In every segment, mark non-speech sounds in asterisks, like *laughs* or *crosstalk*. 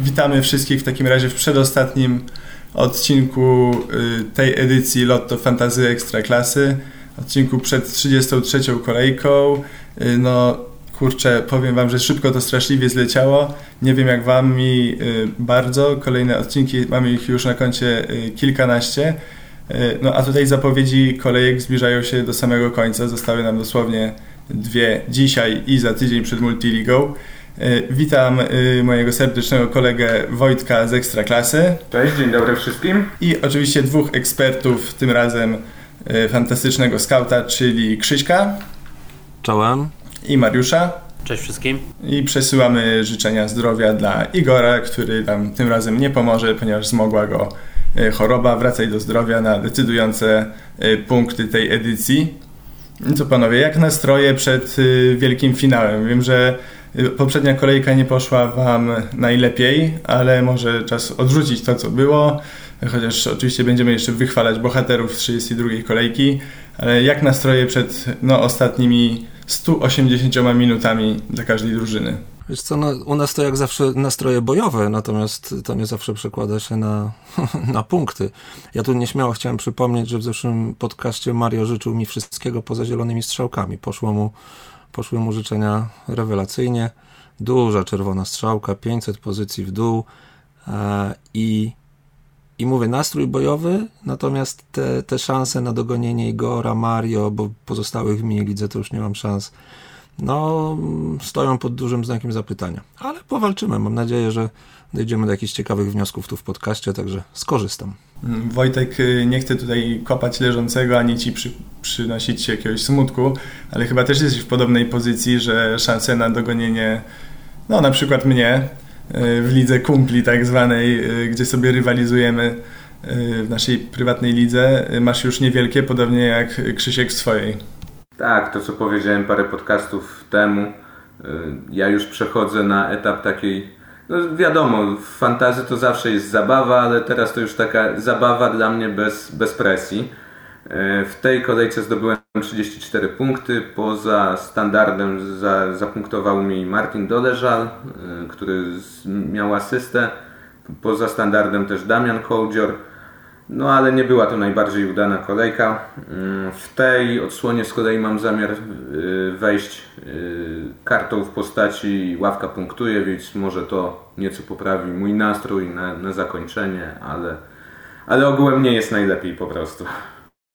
Witamy wszystkich w takim razie w przedostatnim odcinku y, tej edycji Lotto Fantazy Ekstraklasy. Odcinku przed 33 kolejką. Y, no kurczę, powiem wam, że szybko to straszliwie zleciało. Nie wiem jak wam, mi y, bardzo. Kolejne odcinki, mamy ich już na koncie kilkanaście. No a tutaj zapowiedzi kolejek zbliżają się do samego końca. Zostały nam dosłownie dwie dzisiaj i za tydzień przed Multiligą. E, witam e, mojego serdecznego kolegę Wojtka z Ekstraklasy. Cześć, dzień dobry wszystkim. I oczywiście dwóch ekspertów, tym razem e, fantastycznego skauta, czyli Krzyśka. Czołem. I Mariusza. Cześć wszystkim. I przesyłamy życzenia zdrowia dla Igora, który tam tym razem nie pomoże, ponieważ zmogła go choroba. Wracaj do zdrowia na decydujące punkty tej edycji. Co panowie, jak nastroje przed wielkim finałem? Wiem, że Poprzednia kolejka nie poszła Wam najlepiej, ale może czas odrzucić to, co było. Chociaż oczywiście będziemy jeszcze wychwalać bohaterów z 32 kolejki. Ale jak nastroje przed no, ostatnimi 180 minutami dla każdej drużyny? Wiesz co, no, u nas to jak zawsze nastroje bojowe, natomiast to nie zawsze przekłada się na, *laughs* na punkty. Ja tu nieśmiało chciałem przypomnieć, że w zeszłym podcaście Mario życzył mi wszystkiego poza zielonymi strzałkami. Poszło mu Poszły mu życzenia rewelacyjnie. Duża czerwona strzałka, 500 pozycji w dół e, i, i mówię, nastrój bojowy, natomiast te, te szanse na dogonienie Igora, Mario, bo pozostałych w mini lidze to już nie mam szans, no stoją pod dużym znakiem zapytania. Ale powalczymy. Mam nadzieję, że dojdziemy do jakichś ciekawych wniosków tu w podcaście, także skorzystam. Wojtek y, nie chce tutaj kopać leżącego, ani ci przy, przynosić jakiegoś smutku, ale chyba też jesteś w podobnej pozycji, że szanse na dogonienie, no na przykład mnie, y, w lidze kumpli tak zwanej, y, gdzie sobie rywalizujemy w naszej prywatnej lidze, masz już niewielkie, podobnie jak Krzysiek w swojej. Tak, to co powiedziałem parę podcastów temu, ja już przechodzę na etap takiej no wiadomo, fantazy to zawsze jest zabawa, ale teraz to już taka zabawa dla mnie bez, bez presji. E, w tej kolejce zdobyłem 34 punkty. Poza standardem za, zapunktował mi Martin Doleżal, e, który miał asystę. Poza standardem też Damian Kołdzior. No ale nie była to najbardziej udana kolejka. Mm, w tej odsłonie z kolei mam zamiar y, wejść y, kartą w postaci ławka punktuje, więc może to nieco poprawi mój nastrój na, na zakończenie, ale, ale ogółem nie jest najlepiej po prostu.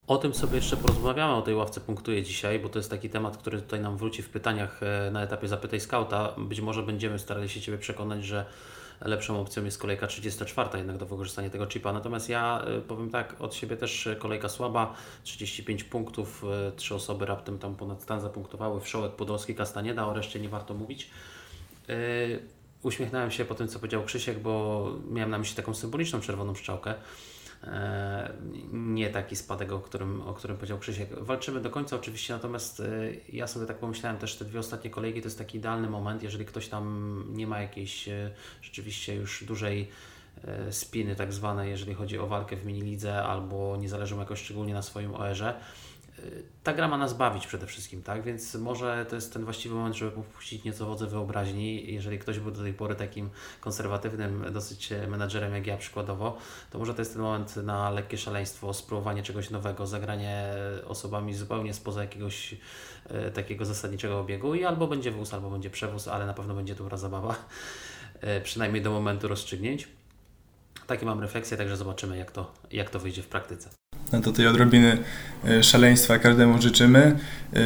O tym sobie jeszcze porozmawiamy, o tej ławce punktuje dzisiaj, bo to jest taki temat, który tutaj nam wróci w pytaniach e, na etapie Zapytaj Skauta. Być może będziemy starali się Ciebie przekonać, że lepszą opcją jest kolejka 34 jednak do wykorzystania tego chipa. Natomiast ja y, powiem tak, od siebie też kolejka słaba, 35 punktów, y, trzy osoby raptem tam ponad stan zapunktowały, Wszołek, Podolski, Kastanieda, o reszcie nie warto mówić. Uśmiechnąłem się po tym, co powiedział Krzysiek, bo miałem na myśli taką symboliczną czerwoną strzałkę. E, nie taki spadek, o którym, o którym powiedział Krzysiek. Walczymy do końca oczywiście, natomiast e, ja sobie tak pomyślałem też te dwie ostatnie kolejki to jest taki idealny moment, jeżeli ktoś tam nie ma jakiejś e, rzeczywiście już dużej spiny tak zwanej, jeżeli chodzi o walkę w minilidze albo nie zależy mu jakoś szczególnie na swoim OR-ze, ta gra ma nas bawić przede wszystkim, tak? Więc może to jest ten właściwy moment, żeby popuścić nieco wodze wyobraźni. Jeżeli ktoś był do tej pory takim konserwatywnym dosyć menadżerem jak ja przykładowo, to może to jest ten moment na lekkie szaleństwo, spróbowanie czegoś nowego, zagranie osobami zupełnie spoza jakiegoś e, takiego zasadniczego obiegu i albo będzie wóz, albo będzie przewóz, ale na pewno będzie dobra zabawa, e, przynajmniej do momentu rozstrzygnięć. Takie mam refleksje, także zobaczymy jak to, jak to wyjdzie w praktyce. No to tej odrobiny e, szaleństwa każdemu życzymy. E,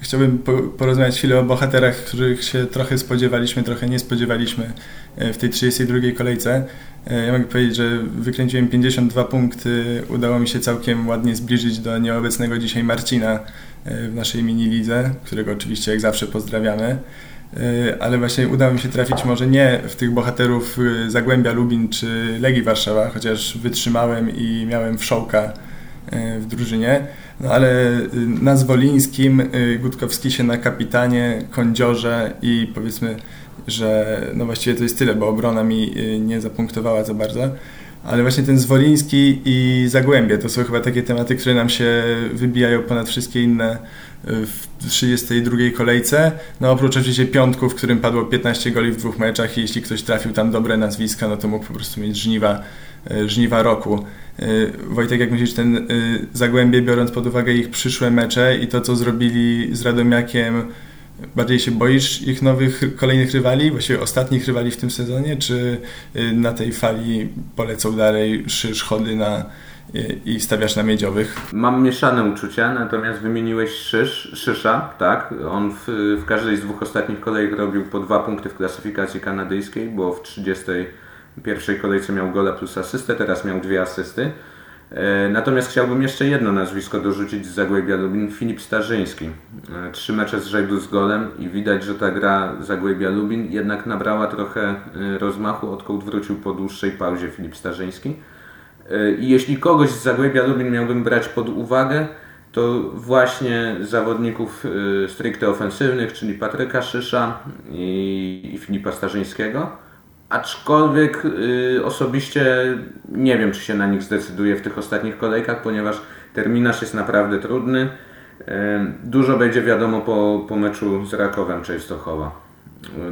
chciałbym porozmawiać chwilę o bohaterach, których się trochę spodziewaliśmy, trochę nie spodziewaliśmy e, w tej 32 kolejce. Ja mogę powiedzieć, że wykręciłem 52 punkty, udało mi się całkiem ładnie zbliżyć do nieobecnego dzisiaj Marcina w naszej mini lidze, którego oczywiście jak zawsze pozdrawiamy. Ale właśnie udało mi się trafić może nie w tych bohaterów Zagłębia Lubin czy Legii Warszawa, chociaż wytrzymałem i miałem wszołka E, w drużynie, no ale na Zwolińskim Gutkowski się na kapitanie, kądziorze i powiedzmy, że no właściwie to jest tyle, bo obrona mi nie zapunktowała za bardzo. ale właśnie ten Zwoliński i Zagłębie to są chyba takie tematy, które nam się wybijają ponad wszystkie inne w 32 kolejce. No oprócz oczywiście piątku, w którym padło 15 goli w dwóch meczach i jeśli ktoś trafił tam dobre nazwiska, no to mógł po prostu mieć żniwa, e, żniwa roku. E, Wojtek, jak myślisz, ten e, Zagłębie, biorąc pod uwagę ich przyszłe mecze i to, co zrobili z Radomiakiem, bardziej się boisz ich nowych, kolejnych rywali, właściwie ostatnich rywali w tym sezonie, czy na tej fali polecą dalej szysz chody na i stawiasz na miedziowych? Mam mieszane uczucia, natomiast wymieniłeś Szysz, Szysza, tak? On w, w każdej z dwóch ostatnich kolejek robił po dwa punkty w klasyfikacji kanadyjskiej, bo w 31 kolejce miał gola plus asystę, teraz miał dwie asysty. E, natomiast chciałbym jeszcze jedno nazwisko dorzucić z Zagłębia Lubin, Filip Starzyński. E, trzy mecze z rzędu z golem i widać, że ta gra Zagłębia Lubin jednak nabrała trochę e, rozmachu, odkąd wrócił po dłuższej pauzie Filip Starzyński. I jeśli kogoś z Zagłębia Lubin miałbym brać pod uwagę, to właśnie zawodników y, stricte ofensywnych, czyli Patryka Szysza i, Filipa Starzyńskiego. Aczkolwiek y, osobiście nie wiem, czy się na nich zdecyduję w tych ostatnich kolejkach, ponieważ terminarz jest naprawdę trudny. Y, dużo będzie wiadomo po, po meczu z Rakowem Częstochowa.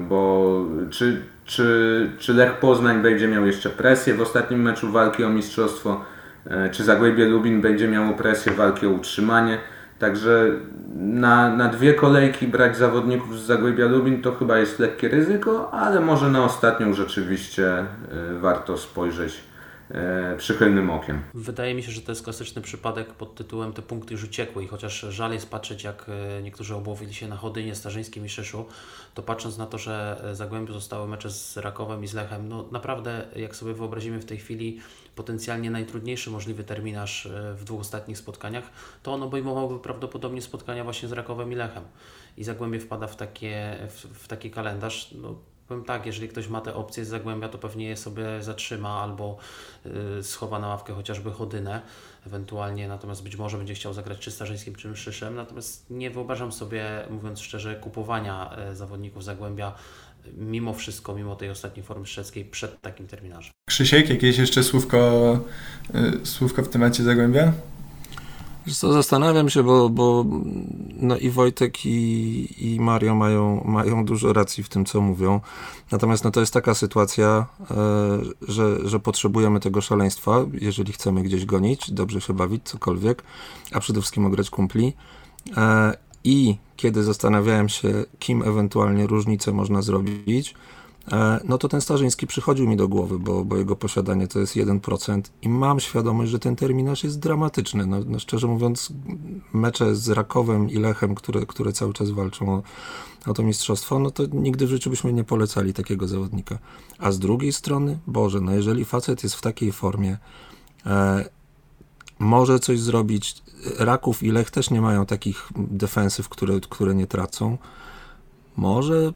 Bo czy czy, czy Lech Poznań będzie miał jeszcze presję w ostatnim meczu walki o mistrzostwo? E, czy Zagłębie Lubin będzie miało presję walki o utrzymanie? Także na, na dwie kolejki brać zawodników z Zagłębia Lubin to chyba jest lekkie ryzyko, ale może na ostatnią rzeczywiście e, warto spojrzeć przychylnym okiem. Wydaje mi się, że to jest klasyczny przypadek pod tytułem te punkty już uciekły i chociaż żal jest patrzeć jak e, niektórzy obłowili się na Chodynie, Starzyńskim i Szyszu, to patrząc na to, że e, Zagłębiu zostały mecze z Rakowem i z Lechem, no naprawdę jak sobie wyobrazimy w tej chwili potencjalnie najtrudniejszy możliwy terminarz w dwóch ostatnich spotkaniach, to on obejmowałby prawdopodobnie spotkania właśnie z Rakowem i Lechem. I Zagłębie wpada w, takie, w, w taki kalendarz. No, powiem tak, jeżeli ktoś ma te opcje z Zagłębia, to pewnie je sobie zatrzyma albo y, schowa na ławkę chociażby Chodynę ewentualnie, natomiast być może będzie chciał zagrać czy Starzyńskim, czy Szyszem, natomiast nie wyobrażam sobie, mówiąc szczerze, kupowania y, zawodników Zagłębia mimo wszystko, mimo tej ostatniej formy szczeckiej przed takim terminarzem. Krzysiek, jakieś jeszcze słówko, y, słówko w temacie Zagłębia? Co, zastanawiam się, bo, bo no i Wojtek i, i Mario mają, mają dużo racji w tym, co mówią. Natomiast no to jest taka sytuacja, e, że, że potrzebujemy tego szaleństwa, jeżeli chcemy gdzieś gonić, dobrze się bawić, cokolwiek, a przede wszystkim ograć kumpli. E, I kiedy zastanawiałem się, kim ewentualnie różnicę można zrobić, no to ten Starzyński przychodził mi do głowy, bo, bo jego posiadanie to jest 1% i mam świadomość, że ten terminarz jest dramatyczny. No, no szczerze mówiąc, mecze z Rakowem i Lechem, które, które cały czas walczą o, o to mistrzostwo, no to nigdy w życiu byśmy nie polecali takiego zawodnika. A z drugiej strony, Boże, no jeżeli facet jest w takiej formie, e, może coś zrobić. Raków i Lech też nie mają takich defensyw, które, które nie tracą. Może,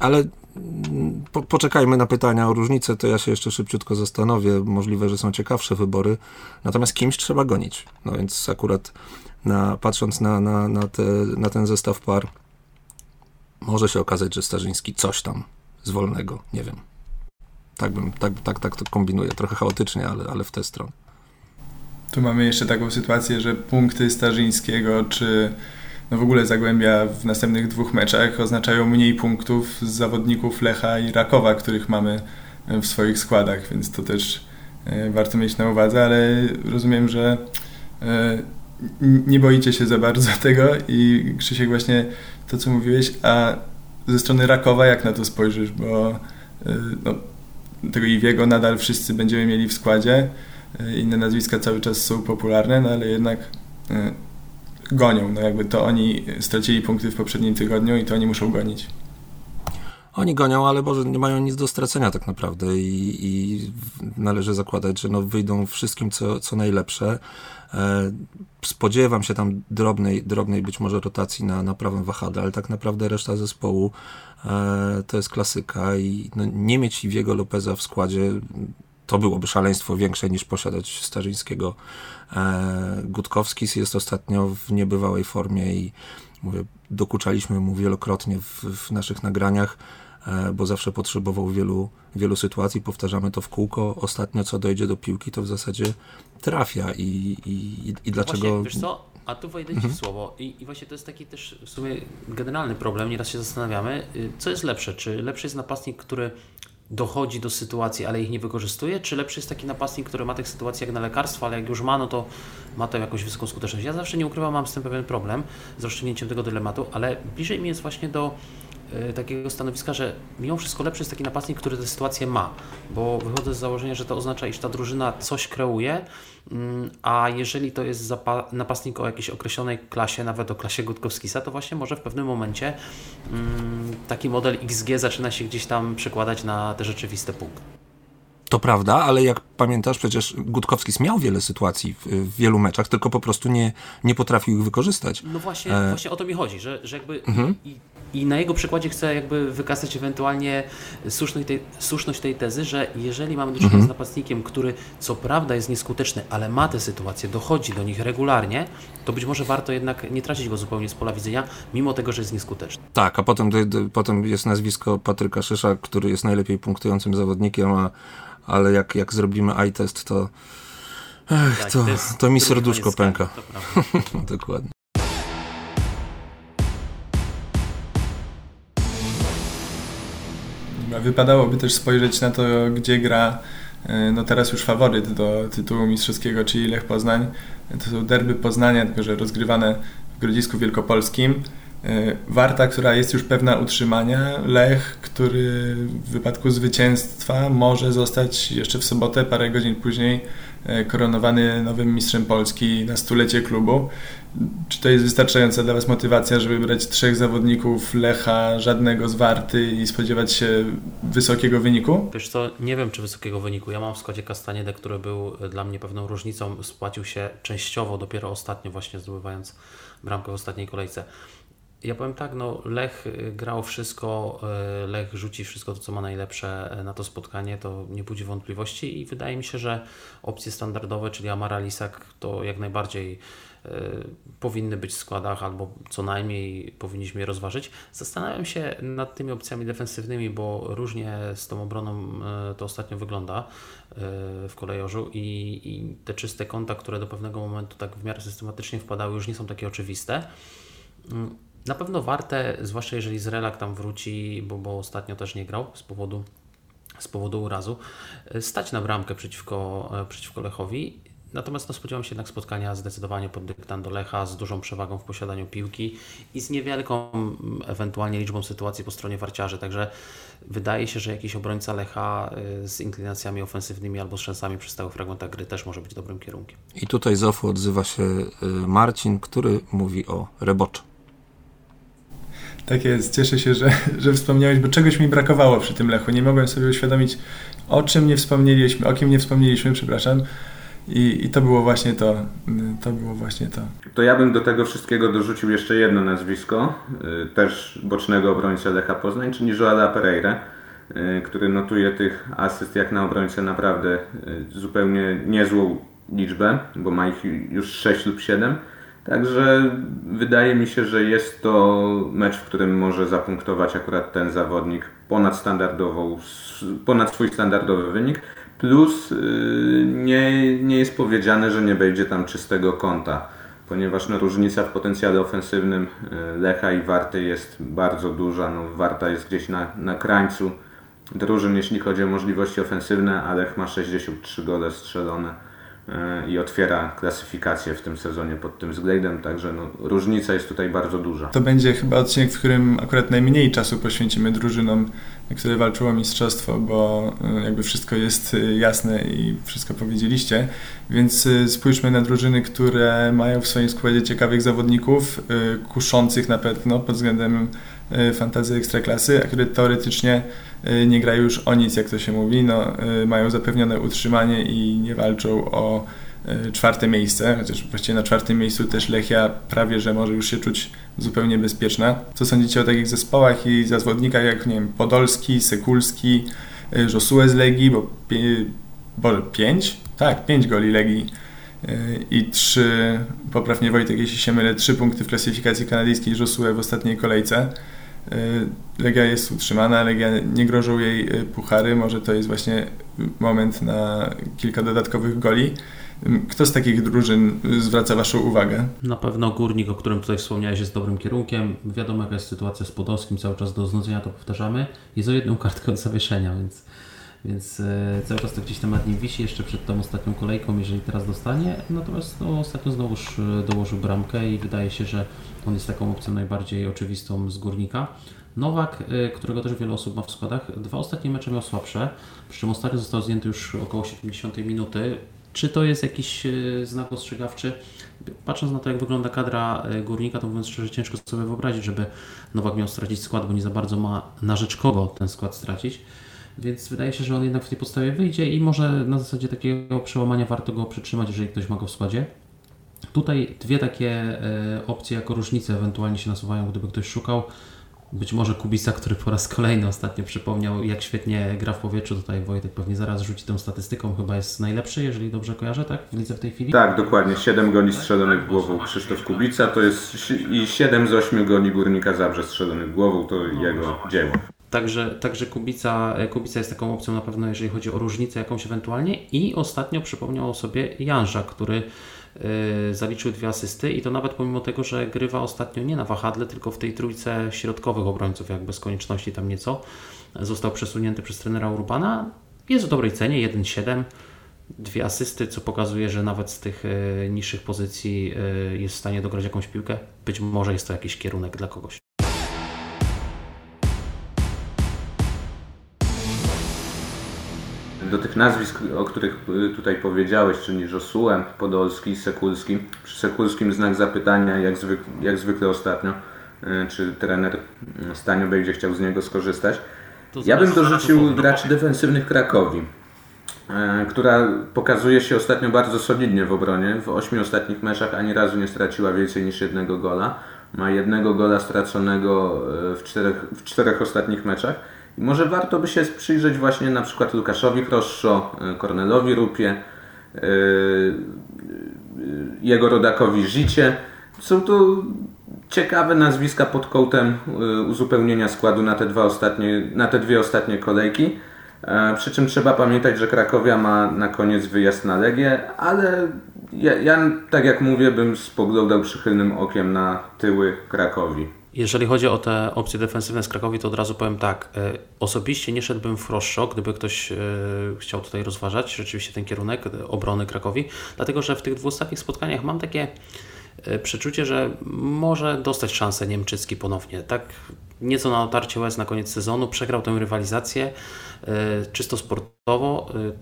ale po, poczekajmy na pytania o różnicę, to ja się jeszcze szybciutko zastanowię. Możliwe, że są ciekawsze wybory. Natomiast kimś trzeba gonić. No więc akurat na, patrząc na, na, na, te, na ten zestaw par, może się okazać, że Starzyński coś tam z wolnego, nie wiem. Tak bym, tak, tak, tak to kombinuję. Trochę chaotycznie, ale, ale w tę stronę. Tu mamy jeszcze taką sytuację, że punkty Starzyńskiego czy no w ogóle Zagłębia w następnych dwóch meczach oznaczają mniej punktów z zawodników Lecha i Rakowa, których mamy w swoich składach, więc to też e, warto mieć na uwadze, ale rozumiem, że e, nie boicie się za bardzo *laughs* tego i Krzysiek właśnie to, co mówiłeś, a ze strony Rakowa jak na to spojrzysz, bo e, no, tego Iwiego nadal wszyscy będziemy mieli w składzie, inne nazwiska cały czas są popularne, no ale jednak gonią. No jakby to oni stracili punkty w poprzednim tygodniu i to oni muszą gonić. Oni gonią, ale Boże, nie mają nic do stracenia tak naprawdę i, i należy zakładać, że no wyjdą wszystkim co, co najlepsze. E, spodziewam się tam drobnej, drobnej być może rotacji na, na prawym wahadle, ale tak naprawdę reszta zespołu e, to jest klasyka i no, nie mieć Iwiego Lopeza w składzie to byłoby szaleństwo większe niż posiadać Starzyńskiego. E, Gutkowski jest ostatnio w niebywałej formie i mówię, dokuczaliśmy mu wielokrotnie w, w naszych nagraniach. e, bo zawsze potrzebował wielu, wielu sytuacji. Powtarzamy to w kółko. Ostatnio, co dojdzie do piłki, to w zasadzie trafia. I, i, i dlaczego. Właśnie, wiesz co? A tu wejdę Ci w słowo I, i właśnie to jest taki też w sumie generalny problem, nieraz się zastanawiamy, y, co jest lepsze, czy lepszy jest napastnik, który dochodzi do sytuacji, ale ich nie wykorzystuje, czy lepszy jest taki napastnik, który ma tych sytuacji jak na lekarstwo, ale jak już ma, no to ma tam jakąś wysoką skuteczność. Ja zawsze nie ukrywam, mam z tym pewien problem, z rozstrzygnięciem tego dylematu, ale bliżej mi jest właśnie do takiego stanowiska, że mimo wszystko lepszy jest taki napastnik, który tę sytuację ma, bo wychodzę z założenia, że to oznacza, iż ta drużyna coś kreuje, mm, a jeżeli to jest napastnik o jakiejś określonej klasie, nawet o klasie Gutkowskisa, to właśnie może w pewnym momencie mm, taki model XG zaczyna się gdzieś tam przekładać na te rzeczywiste punkty. To prawda, ale jak pamiętasz, przecież Gutkowski miał wiele sytuacji w, w, wielu meczach, tylko po prostu nie, nie potrafił ich wykorzystać. No właśnie, e... właśnie o to mi chodzi, że, że jakby mhm. i, i, na jego przykładzie chcę jakby wykazać ewentualnie słuszność tej, słuszność tej tezy, że jeżeli mamy do czynienia mhm. z napastnikiem, który co prawda jest nieskuteczny, ale ma te sytuacje, dochodzi do nich regularnie, to być może warto jednak nie tracić go zupełnie z pola widzenia, mimo tego, że jest nieskuteczny. Tak, a potem, potem jest nazwisko Patryka Szysza, który jest najlepiej punktującym zawodnikiem, a ale jak, jak zrobimy eye-test, to, ech, tak, to, to, to mi serduszko pęka. *laughs* Dokładnie. Wypadałoby też spojrzeć na to, gdzie gra e, no teraz już faworyt do tytułu mistrzowskiego, czyli Lech Poznań. To są derby Poznania, tylko że rozgrywane w Grodzisku Wielkopolskim. E, Warta, która jest już pewna utrzymania, Lech, który w wypadku zwycięstwa może zostać jeszcze w sobotę, parę godzin później, koronowany nowym mistrzem Polski na stulecie klubu. Czy to jest wystarczająca dla Was motywacja, żeby brać trzech zawodników Lecha, żadnego z Warty i spodziewać się wysokiego wyniku? Wiesz co, nie wiem czy wysokiego wyniku. Ja mam w składzie Kastaniedę, który był dla mnie pewną różnicą, spłacił się częściowo dopiero ostatnio właśnie zdobywając bramkę w ostatniej kolejce. Ja powiem tak, no Lech y, grał wszystko, y, Lech rzuci wszystko to, co ma najlepsze y, na to spotkanie, to nie budzi wątpliwości i wydaje mi się, że opcje standardowe, czyli Amara Lisak, to jak najbardziej powinny być w składach, albo co najmniej powinniśmy je rozważyć. Zastanawiam się nad tymi opcjami defensywnymi, bo różnie z tą obroną to ostatnio wygląda w kolejorzu i, i te czyste konta, które do pewnego momentu tak w miarę systematycznie wpadały, już nie są takie oczywiste. Na pewno warte, zwłaszcza jeżeli Zrelak tam wróci, bo, bo ostatnio też nie grał z powodu, z powodu urazu, e, stać na bramkę przeciwko, e, przeciwko Lechowi. Natomiast no, spodziewam się jednak spotkania zdecydowanie pod dyktando Lecha z dużą przewagą w posiadaniu piłki i z niewielką ewentualnie liczbą sytuacji po stronie warciarzy. Także wydaje się, że jakiś obrońca Lecha e, z inklinacjami ofensywnymi albo z szansami przy stałych fragmentach gry też może być dobrym kierunkiem. I tutaj z odzywa się Marcin, który mówi o Reboczu. Tak jest, cieszę się, że, że wspomniałeś, bo czegoś mi brakowało przy tym Lechu. Nie mogłem sobie uświadomić, o czym nie wspomnieliśmy, o kim nie wspomnieliśmy, przepraszam. I, I to było właśnie to. To było właśnie to. To ja bym do tego wszystkiego dorzucił jeszcze jedno nazwisko, y, też bocznego obrońcę Lecha Poznań, czyli Joala Pereira, y, który notuje tych asyst jak na obrońcę naprawdę y, zupełnie niezłą liczbę, bo ma ich już 6 lub 7 Także wydaje mi się, że jest to mecz, w którym może zapunktować akurat ten zawodnik ponad standardową, ponad swój standardowy wynik. Plus y, nie, nie jest powiedziane, że nie będzie tam czystego kąta, ponieważ no, różnica w potencjale ofensywnym y, Lecha i Warty jest bardzo duża. No, Warta jest gdzieś na, na krańcu drużyn, jeśli chodzi o możliwości ofensywne, a Lech ma 63 gole strzelone i otwiera klasyfikację w tym sezonie pod tym względem, także no, różnica jest tutaj bardzo duża. To będzie chyba odcinek, w którym akurat najmniej czasu poświęcimy drużynom, które walczyło o mistrzostwo, bo e, jakby wszystko jest e, jasne i wszystko powiedzieliście, więc spójrzmy na drużyny, które mają w swoim składzie ciekawych zawodników, kuszących na pewno pod względem fantazji ekstraklasy, a które teoretycznie Y, nie grają już o nic, jak to się mówi, no, y, mają zapewnione utrzymanie i nie walczą o czwarte miejsce, chociaż właściwie na czwartym miejscu też Lechia prawie, że może już się czuć zupełnie bezpieczna. Co sądzicie o takich zespołach i zawodnikach jak, nie wiem, Podolski, Sekulski, Josue z Legii, bo, bo pięć? Tak, pięć goli Legii i trzy, poprawnie Wojtek, jeśli się mylę, trzy punkty w klasyfikacji kanadyjskiej Josue w ostatniej kolejce. Legia jest utrzymana, Legia nie grożą jej puchary, może to jest właśnie moment na kilka dodatkowych goli. Kto z takich drużyn zwraca Waszą uwagę? Na pewno Górnik, o którym tutaj wspomniałeś, jest dobrym kierunkiem. Wiadomo, jaka jest sytuacja z Podolskim, cały czas do znudzenia to powtarzamy. Jest o jedną kartkę od zawieszenia, więc, więc cały czas to gdzieś tam nad nim wisi, jeszcze przed tą ostatnią kolejką, jeżeli teraz dostanie. Natomiast no, ostatnio znowuż dołożył bramkę i wydaje się, że on jest taką opcją najbardziej oczywistą z Górnika. Nowak, e, którego też wiele osób ma w składach, dwa ostatnie mecze miał słabsze, przy czym ostatnio został zdjęty już około 70 minuty. Czy to jest jakiś e, znak ostrzegawczy? Patrząc na to, jak wygląda kadra e, górnika, to mówiąc szczerze, ciężko sobie wyobrazić, żeby Nowak miał stracić skład, bo nie za bardzo ma na rzecz kogo ten skład stracić. Więc wydaje się, że on jednak w tej podstawie wyjdzie i może na zasadzie takiego przełamania warto go przytrzymać, jeżeli ktoś ma go w składzie. Tutaj dwie takie e, opcje jako różnice ewentualnie się nasuwają, gdyby ktoś szukał być może Kubica, który po raz kolejny ostatnio przypomniał, jak świetnie gra w powietrzu. Tutaj Wojtek pewnie zaraz rzuci tą statystyką, chyba jest najlepszy, jeżeli dobrze kojarzę, tak? W lidze w tej chwili? Tak, dokładnie. 7 goli strzelonych głową Krzysztof Kubica, to jest i 7 z 8 goli Górnika Zabrze strzelonych głową, to jego dzieło. Także, także Kubica, Kubica jest taką opcją na pewno, jeżeli chodzi o różnicę jakąś ewentualnie. I ostatnio przypomniał o sobie Janża, który zaliczył dwie asysty i to nawet pomimo tego, że grywa ostatnio nie na wahadle, tylko w tej trójce środkowych obrońców, jak bez konieczności tam nieco. Został przesunięty przez trenera Urbana. Jest w dobrej cenie, 1,7 dwie asysty, co pokazuje, że nawet z tych y, niższych pozycji y, jest w stanie dograć jakąś piłkę. Być może jest to jakiś kierunek dla kogoś. Do tych nazwisk, o których y, tutaj powiedziałeś, czyli Josułem, Podolski, Sekulski. Przy Sekulskim znak zapytania, jak, zwyk, jak zwykle ostatnio, y, czy trener Stanio będzie chciał z niego skorzystać. Ja bym dorzucił graczy defensywnych Krakowi, y, która pokazuje się ostatnio bardzo solidnie w obronie. W ośmiu ostatnich meczach ani razu nie straciła więcej niż jednego gola. Ma jednego gola straconego w czterech, w czterech ostatnich meczach może warto by się przyjrzeć właśnie na przykład Lukaszowi Proszczo, y, Kornelowi Rupie, y, y, jego rodakowi Życie. Są to ciekawe nazwiska pod kątem uzupełnienia składu na te, dwa ostatnie, na te dwie ostatnie kolejki. E, przy czym trzeba pamiętać, że Krakowia ma na koniec wyjazd na Legię, ale ja, ja tak jak mówię, bym spoglądał przychylnym okiem na tyły Krakowi. Jeżeli chodzi o te opcje defensywne z Krakowi, to od razu powiem tak. E, osobiście nie szedłbym w rozszok, gdyby ktoś e, chciał tutaj rozważać rzeczywiście ten kierunek obrony Krakowi, dlatego że w tych dwóch ostatnich spotkaniach mam takie e, przeczucie, że może dostać szansę Niemczycki ponownie. Tak nieco na otarcie łez na koniec sezonu, przegrał tę rywalizację czysto sportowo.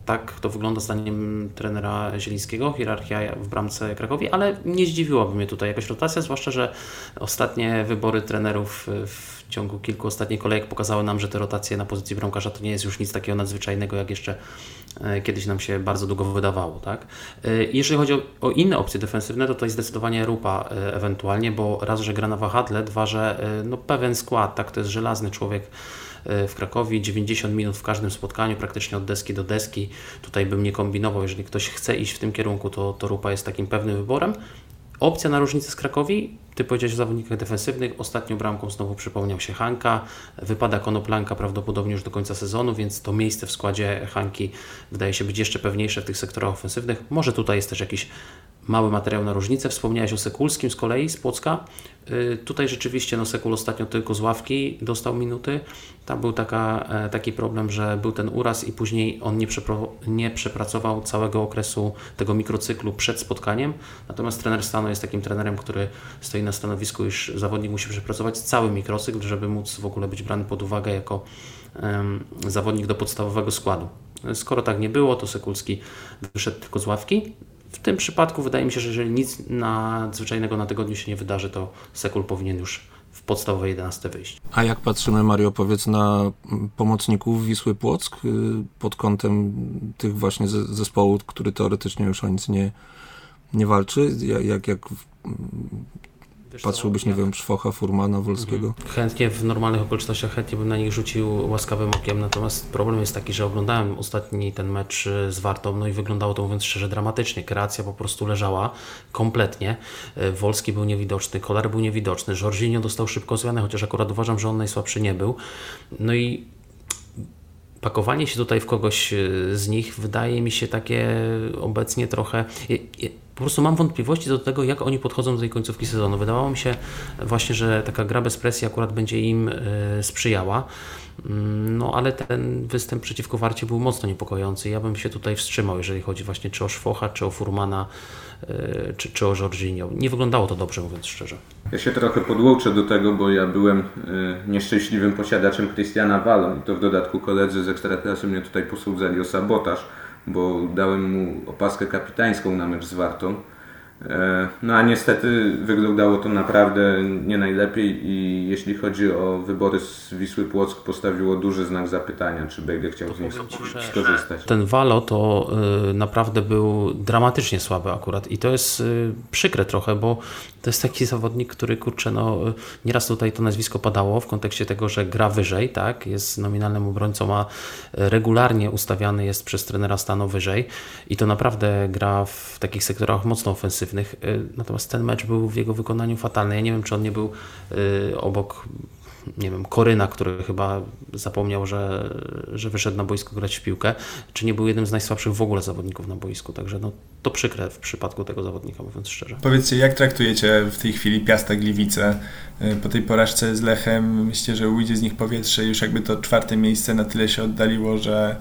Tak to wygląda zdaniem trenera Zielińskiego, hierarchia w bramce Krakowi, ale nie zdziwiłoby mnie tutaj jakaś rotacja, zwłaszcza, że ostatnie wybory trenerów w ciągu kilku ostatnich kolejek pokazały nam, że te rotacje na pozycji bramkarza to nie jest już nic takiego nadzwyczajnego, jak jeszcze kiedyś nam się bardzo długo wydawało. Tak? Jeżeli chodzi o, inne opcje defensywne, to tutaj zdecydowanie Rupa ewentualnie, bo raz, że gra na wahadle, dwa, że no, pewien skład, tak, to jest żelazny człowiek, w Krakowie, 90 minut w każdym spotkaniu, praktycznie od deski do deski. Tutaj bym nie kombinował, jeżeli ktoś chce iść w tym kierunku, to, to Rupa jest takim pewnym wyborem. Opcja na różnicę z Krakowi, ty powiedziałeś o zawodnikach defensywnych, ostatnią bramką znowu przypomniał się Hanka, wypada Konoplanka prawdopodobnie już do końca sezonu, więc to miejsce w składzie Hanki wydaje się być jeszcze pewniejsze w tych sektorach ofensywnych. Może tutaj jest też jakiś mały materiał na różnicę. Wspomniałeś o Sekulskim z kolei z Płocka. Y, tutaj rzeczywiście no Sekul ostatnio tylko z ławki dostał minuty. Tam był taka, e, taki problem, że był ten uraz i później on nie, nie przepracował całego okresu tego mikrocyklu przed spotkaniem. Natomiast trener Stanu jest takim trenerem, który stoi na stanowisku, iż zawodnik musi przepracować cały mikrocykl, żeby móc w ogóle być brany pod uwagę jako um, zawodnik do podstawowego składu. Skoro tak nie było, to Sekulski wyszedł tylko z ławki. W tym przypadku wydaje mi się, że jeżeli nic nadzwyczajnego na tygodniu się nie wydarzy, to Sekul powinien już w podstawowej 11 wyjść. A jak patrzymy, Mario, powiedz na pomocników Wisły Płock y, pod kątem tych właśnie zespołów, który teoretycznie już o nic nie, nie walczy? Jak, jak Patrzyłbyś, nie wiem, Szwocha, Furmana, Wolskiego? Mhm. Chętnie, w normalnych okolicznościach chętnie bym na nich rzucił łaskawym okiem, natomiast problem jest taki, że oglądałem ostatni ten mecz z Wartą, no i wyglądało to mówiąc szczerze dramatycznie. Kreacja po prostu leżała kompletnie. E, Wolski był niewidoczny, Kolar był niewidoczny, Jorginho dostał szybko zmianę, chociaż akurat uważam, że on najsłabszy nie był. No i pakowanie się tutaj w kogoś e, z nich wydaje mi się takie obecnie trochę. Po prostu mam wątpliwości do tego, jak oni podchodzą do tej końcówki sezonu. Wydawało mi się właśnie, że taka gra bez presji akurat będzie im e, sprzyjała. Mm, no ale ten występ przeciwko Warcie był mocno niepokojący. Ja bym się tutaj wstrzymał, jeżeli chodzi właśnie czy o Szwocha, czy o Furmana, e, czy, czy o Jorginho. Nie wyglądało to dobrze, mówiąc szczerze. Ja się trochę podłączę do tego, bo ja byłem e, nieszczęśliwym posiadaczem Christiana Wallon i to w dodatku koledzy z Ekstraklasy mnie tutaj posłudzali o sabotaż, bo dałem mu opaskę kapitańską na mecz z Wartą no a niestety wyglądało to naprawdę nie najlepiej i jeśli chodzi o wybory z Wisły Płock postawiło duży znak zapytania, czy będzie chciał z nich skorzystać. Ten Walo to y, naprawdę był dramatycznie słaby akurat i to jest y, przykre trochę, bo to jest taki zawodnik, który kurczę, no nieraz tutaj to nazwisko padało w kontekście tego, że gra wyżej, tak, jest nominalnym obrońcą, a regularnie ustawiany jest przez trenera stanu wyżej i to naprawdę gra w takich sektorach mocno ofensywnych ofensywnych. Y, natomiast ten mecz był w jego wykonaniu fatalny. Ja nie wiem, czy on nie był y, obok nie wiem, Koryna, który chyba zapomniał, że, że wyszedł na boisko grać w piłkę, czy nie był jednym z najsłabszych w ogóle zawodników na boisku. Także no, to przykre w przypadku tego zawodnika, mówiąc szczerze. Powiedzcie, jak traktujecie w tej chwili Piasta Gliwice y, po tej porażce z Lechem? Myślicie, że ujdzie z nich powietrze już jakby to czwarte miejsce na tyle się oddaliło, że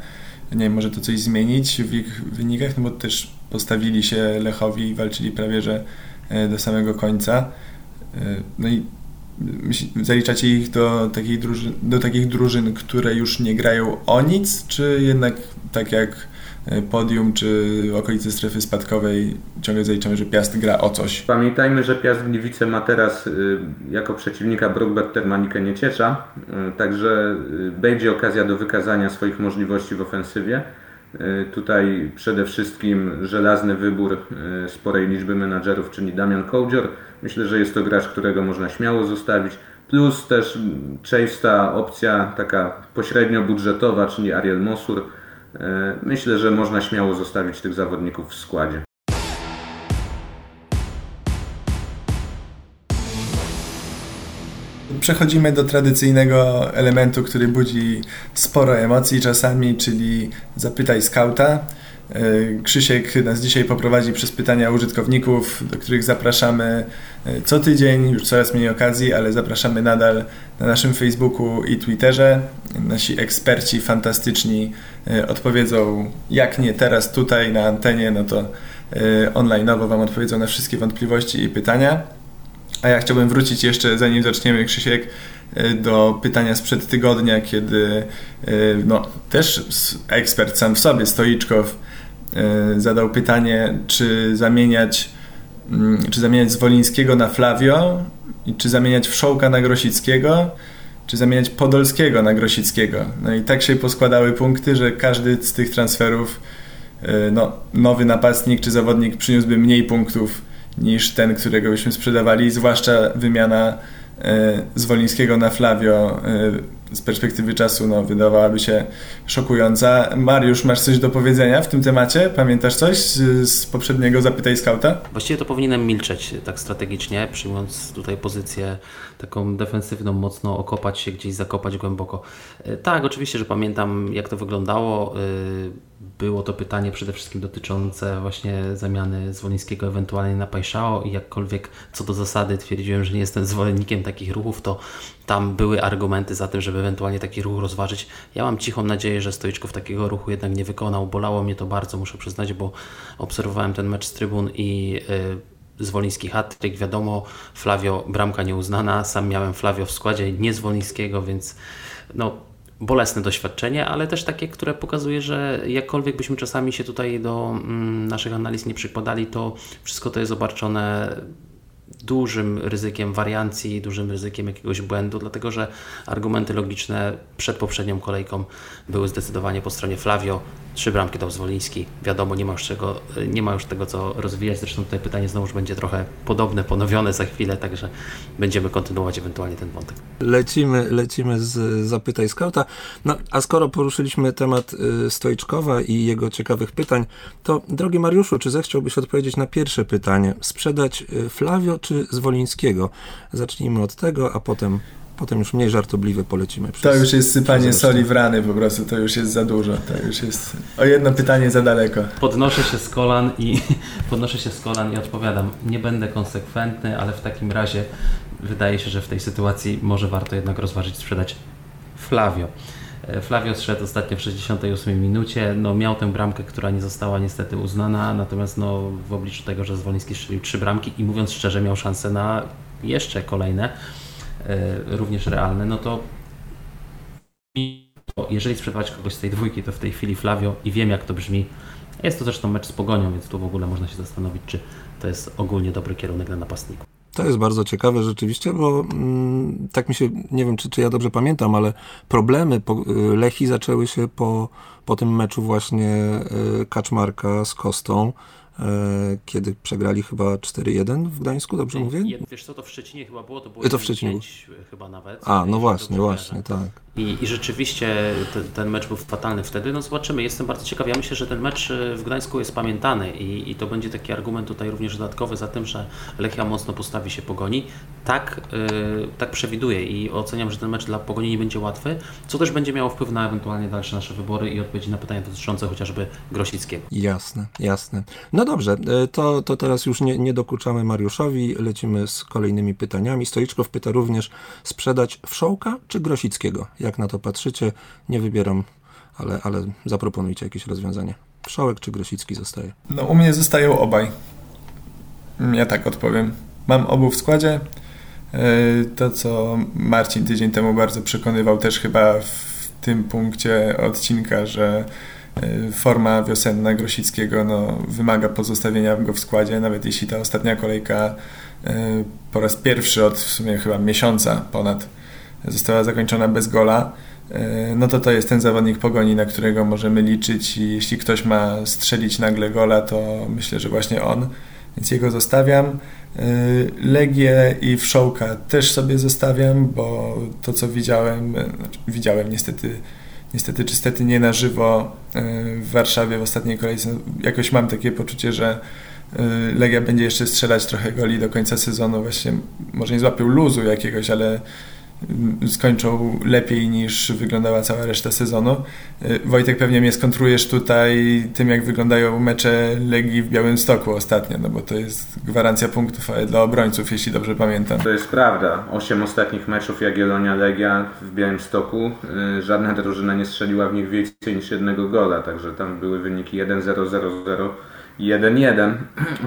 nie wiem, może to coś zmienić w ich wynikach, no bo też postawili się Lechowi i walczyli prawie że e, do samego końca. E, no i zaliczacie ich do, takiej drużyn, do takich drużyn, które już nie grają o nic, czy jednak tak jak podium czy okolice strefy spadkowej ciągle zaliczamy, że Piast gra o coś. Pamiętajmy, że Piast Gliwice ma teraz jako przeciwnika Brookbet Termanikę Nieciecza, także będzie okazja do wykazania swoich możliwości w ofensywie. Tutaj przede wszystkim żelazny wybór sporej liczby menadżerów, czyli Damian Kołdzior. Myślę, że jest to gracz, którego można śmiało zostawić. Plus też częsta opcja taka pośrednio budżetowa, czyli Ariel Mosur. E, myślę, że można śmiało zostawić tych zawodników w składzie. Przechodzimy do tradycyjnego elementu, który budzi sporo emocji czasami, czyli zapytaj skauta. E, Krzysiek nas dzisiaj poprowadzi przez pytania użytkowników, do których zapraszamy e, co tydzień, już coraz mniej okazji, ale zapraszamy nadal na naszym Facebooku i Twitterze. Nasi eksperci fantastyczni e, odpowiedzą, jak nie teraz tutaj na antenie, no to online'owo Wam odpowiedzą na wszystkie wątpliwości i pytania. A ja chciałbym wrócić jeszcze, zanim zaczniemy, Krzysiek, do pytania sprzed tygodnia, kiedy no, też ekspert sam w sobie, Stoiczkow, zadał pytanie, czy zamieniać, mm, czy zamieniać Zwolińskiego na Flavio i czy zamieniać Wszołka na Grosickiego, czy zamieniać Podolskiego na Grosickiego. No i tak się poskładały punkty, że każdy z tych transferów no, nowy napastnik czy zawodnik przyniósłby mniej punktów niż ten, którego byśmy sprzedawali, zwłaszcza wymiana e, z Wolińskiego na Flavio e, z perspektywy czasu no, wydawałaby się szokująca. Mariusz, masz coś do powiedzenia w tym temacie? Pamiętasz coś z, poprzedniego Zapytaj Skauta? Właściwie to powinienem milczeć tak strategicznie, przyjmując tutaj pozycję taką defensywną, mocno okopać się gdzieś, zakopać głęboko. E, tak, oczywiście, że pamiętam jak to wyglądało. Było to pytanie przede wszystkim dotyczące właśnie zamiany Zwolińskiego ewentualnie na Pajszao i jakkolwiek co do zasady twierdziłem, że nie jestem zwolennikiem takich ruchów, to tam były argumenty za tym, ewentualnie taki ruch rozważyć. Ja mam cichą nadzieję, że Stoiczków takiego ruchu jednak nie wykonał. Bolało mnie to bardzo, muszę przyznać, bo obserwowałem ten mecz z trybun i yy, Zwoliński hat wiadomo, Flavio bramka nieuznana, sam miałem Flavio w składzie, nie Zwolińskiego, więc no bolesne doświadczenie, ale też takie, które pokazuje, że jakkolwiek byśmy czasami się tutaj do mm, naszych analiz nie przykładali, to wszystko to jest obarczone dużym ryzykiem wariancji, dużym ryzykiem jakiegoś błędu, dlatego że argumenty logiczne przed poprzednią kolejką były zdecydowanie po stronie Flavio. Trzy bramki dał Zwoliński. Wiadomo, nie ma, już czego, nie ma już tego, co rozwijać. Zresztą tutaj pytanie znowu będzie trochę podobne, ponowione za chwilę, także będziemy kontynuować ewentualnie ten wątek. Lecimy, lecimy z Zapytaj Skauta. No, a skoro poruszyliśmy temat y, Stojczkowa i jego ciekawych pytań, to drogi Mariuszu, czy zechciałbyś odpowiedzieć na pierwsze pytanie? Sprzedać y, Flavio czy Zwolińskiego? Zacznijmy od tego, a potem potem już mniej żartobliwie polecimy. Przez, to już jest sypanie soli w rany po prostu, to już jest za dużo, to już jest o jedno pytanie za daleko. Podnoszę się z kolan i *laughs* podnoszę się z kolan i odpowiadam, nie będę konsekwentny, ale w takim razie wydaje się, że w tej sytuacji może warto jednak rozważyć sprzedać Flavio. E, Flavio zszedł ostatnio w 68 minucie, no miał tę bramkę, która nie została niestety uznana, natomiast no, w obliczu tego, że Zwoliński strzelił trzy bramki i mówiąc szczerze miał szansę na jeszcze kolejne, e, również realne, no to jeżeli sprzedawać kogoś z tej dwójki, to w tej chwili Flavio i wiem jak to brzmi. Jest to zresztą mecz z Pogonią, więc tu w ogóle można się zastanowić, czy to jest ogólnie dobry kierunek dla napastników. To jest bardzo ciekawe rzeczywiście, bo mm, tak mi się, nie wiem czy, czy ja dobrze pamiętam, ale problemy po, y, Lechi zaczęły się po, po tym meczu właśnie y, Kaczmarka z Kostą. E, kiedy przegrali chyba 4-1 w Gdańsku, dobrze mówię? Wiesz co, to w Szczecinie chyba było, to było to w Szczecinie chyba nawet. A, no właśnie, właśnie, tak. I, I, rzeczywiście ten, ten, mecz był fatalny wtedy. No zobaczymy, jestem bardzo ciekaw. Ja myślę, że ten mecz e, w Gdańsku jest pamiętany i, i to będzie taki argument tutaj również dodatkowy za tym, że Lechia mocno postawi się Pogoni. Tak, yy, tak przewiduję i oceniam, że ten mecz dla Pogoni nie będzie łatwy, co też będzie miało wpływ na ewentualnie dalsze nasze wybory i odpowiedzi na pytania dotyczące chociażby Grosickiego. Jasne, jasne. No dobrze, e, to, to teraz już nie, nie dokuczamy Mariuszowi, lecimy z kolejnymi pytaniami. Stoiczkow pyta również, sprzedać Wszołka czy Grosickiego? Jak na to patrzycie? Nie wybieram, ale, ale zaproponujcie jakieś rozwiązanie. Wszołek czy Grosicki zostaje? No u mnie zostają obaj. Ja tak odpowiem. Mam obu w składzie. E, to, co Marcin tydzień temu bardzo przekonywał, też chyba w tym punkcie odcinka, że forma wiosenna Grosickiego no, wymaga pozostawienia go w składzie, nawet jeśli ta ostatnia kolejka e, po raz pierwszy od w sumie chyba miesiąca ponad została zakończona bez gola, e, no to to jest ten zawodnik pogoni, na którego możemy liczyć i jeśli ktoś ma strzelić nagle gola, to myślę, że właśnie on, więc jego zostawiam. Legię i Wszołka też sobie zostawiam, bo to co widziałem, znaczy widziałem niestety niestety czy stety nie na żywo e, w Warszawie w ostatniej kolejce. Jakoś mam takie poczucie, że e, Legia będzie jeszcze strzelać trochę goli do końca sezonu. Właśnie może nie złapią luzu jakiegoś, ale skończą lepiej niż wyglądała cała reszta sezonu. Y, Wojtek, pewnie mnie skontrujesz tutaj tym, jak wyglądają mecze Legii w Białymstoku ostatnio, no bo to jest gwarancja punktów dla obrońców, jeśli dobrze pamiętam. To jest prawda. Osiem ostatnich meczów Jagiellonia Legia w Białymstoku. Y, żadna drużyna nie strzeliła w nich więcej niż jednego gola, także tam były wyniki 1-0-0-0 1-1